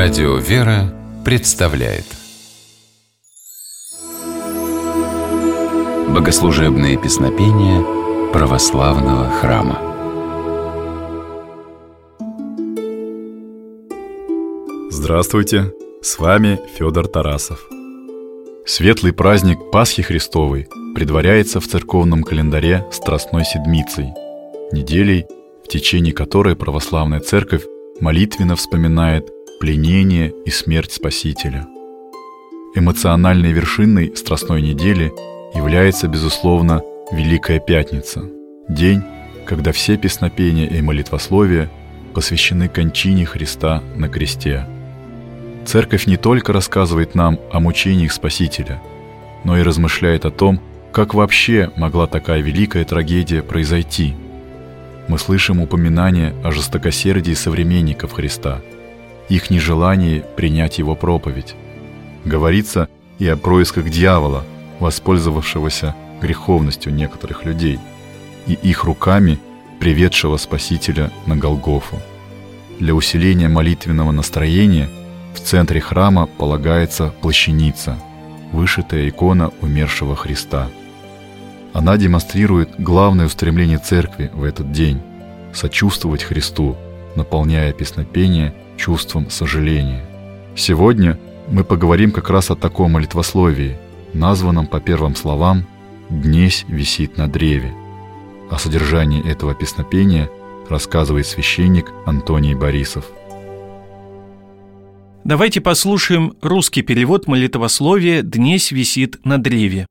Радио «Вера» представляет Богослужебные песнопения православного храма Здравствуйте! С вами Федор Тарасов. Светлый праздник Пасхи Христовой предваряется в церковном календаре Страстной Седмицей, неделей, в течение которой православная церковь молитвенно вспоминает пленение и смерть Спасителя. Эмоциональной вершиной Страстной недели является, безусловно, Великая Пятница, день, когда все песнопения и молитвословия посвящены кончине Христа на кресте. Церковь не только рассказывает нам о мучениях Спасителя, но и размышляет о том, как вообще могла такая великая трагедия произойти. Мы слышим упоминания о жестокосердии современников Христа – их нежелании принять его проповедь. Говорится и о происках дьявола, воспользовавшегося греховностью некоторых людей, и их руками приведшего Спасителя на Голгофу. Для усиления молитвенного настроения в центре храма полагается плащаница, вышитая икона умершего Христа. Она демонстрирует главное устремление церкви в этот день – сочувствовать Христу, наполняя песнопение – чувством сожаления. Сегодня мы поговорим как раз о таком молитвословии, названном по первым словам «Днесь висит на древе». О содержании этого песнопения рассказывает священник Антоний Борисов. Давайте послушаем русский перевод молитвословия «Днесь висит на древе».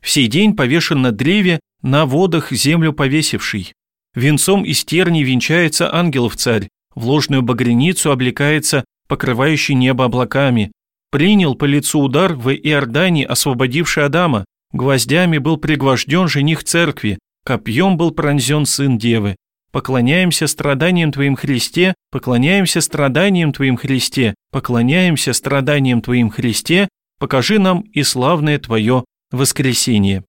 «В сей день повешен на древе, на водах землю повесивший. Венцом из терней венчается ангелов царь, в ложную багряницу облекается покрывающий небо облаками. Принял по лицу удар в Иордане, освободивший Адама. Гвоздями был пригвожден жених церкви, копьем был пронзен сын девы. Поклоняемся страданиям Твоим Христе, поклоняемся страданиям Твоим Христе, поклоняемся страданиям Твоим Христе, покажи нам и славное Твое воскресение.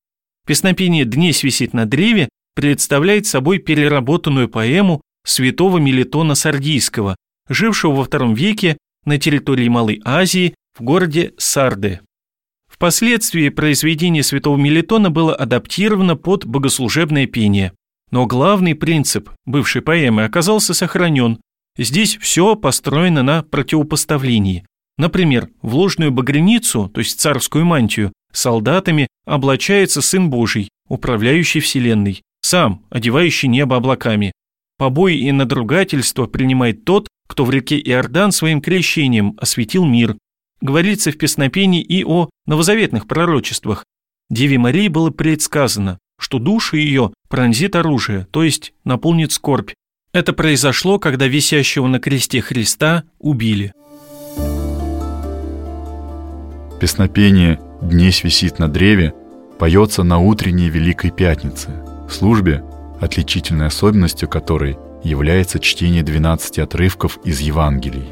Песнопение «Днесь висит на древе» представляет собой переработанную поэму святого Мелитона Сардийского, жившего во втором веке на территории Малой Азии в городе Сарде. Впоследствии произведение святого Мелитона было адаптировано под богослужебное пение. Но главный принцип бывшей поэмы оказался сохранен. Здесь все построено на противопоставлении. Например, в ложную багряницу, то есть царскую мантию, солдатами облачается Сын Божий, управляющий Вселенной, сам, одевающий небо облаками, Побои и надругательство принимает тот, кто в реке Иордан своим крещением осветил мир. Говорится в песнопении и о новозаветных пророчествах. Деве Марии было предсказано, что душа ее пронзит оружие, то есть наполнит скорбь. Это произошло, когда висящего на кресте Христа убили. Песнопение «Днесь висит на древе» поется на утренней Великой Пятнице, службе, отличительной особенностью которой является чтение 12 отрывков из Евангелий.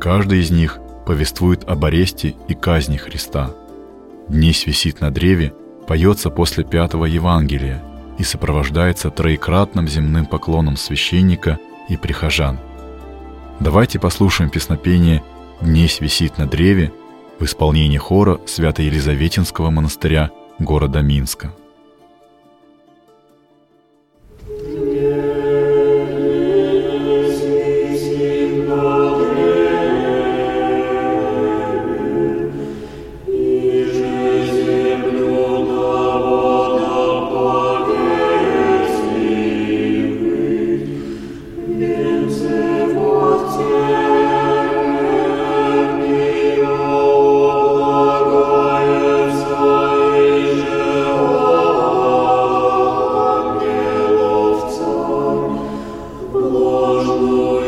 Каждый из них повествует об аресте и казни Христа. «Днесь висит на древе» поется после пятого Евангелия и сопровождается троекратным земным поклоном священника и прихожан. Давайте послушаем песнопение «Днесь висит на древе» в исполнении хора Свято-Елизаветинского монастыря города Минска. Божий.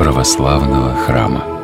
православного храма.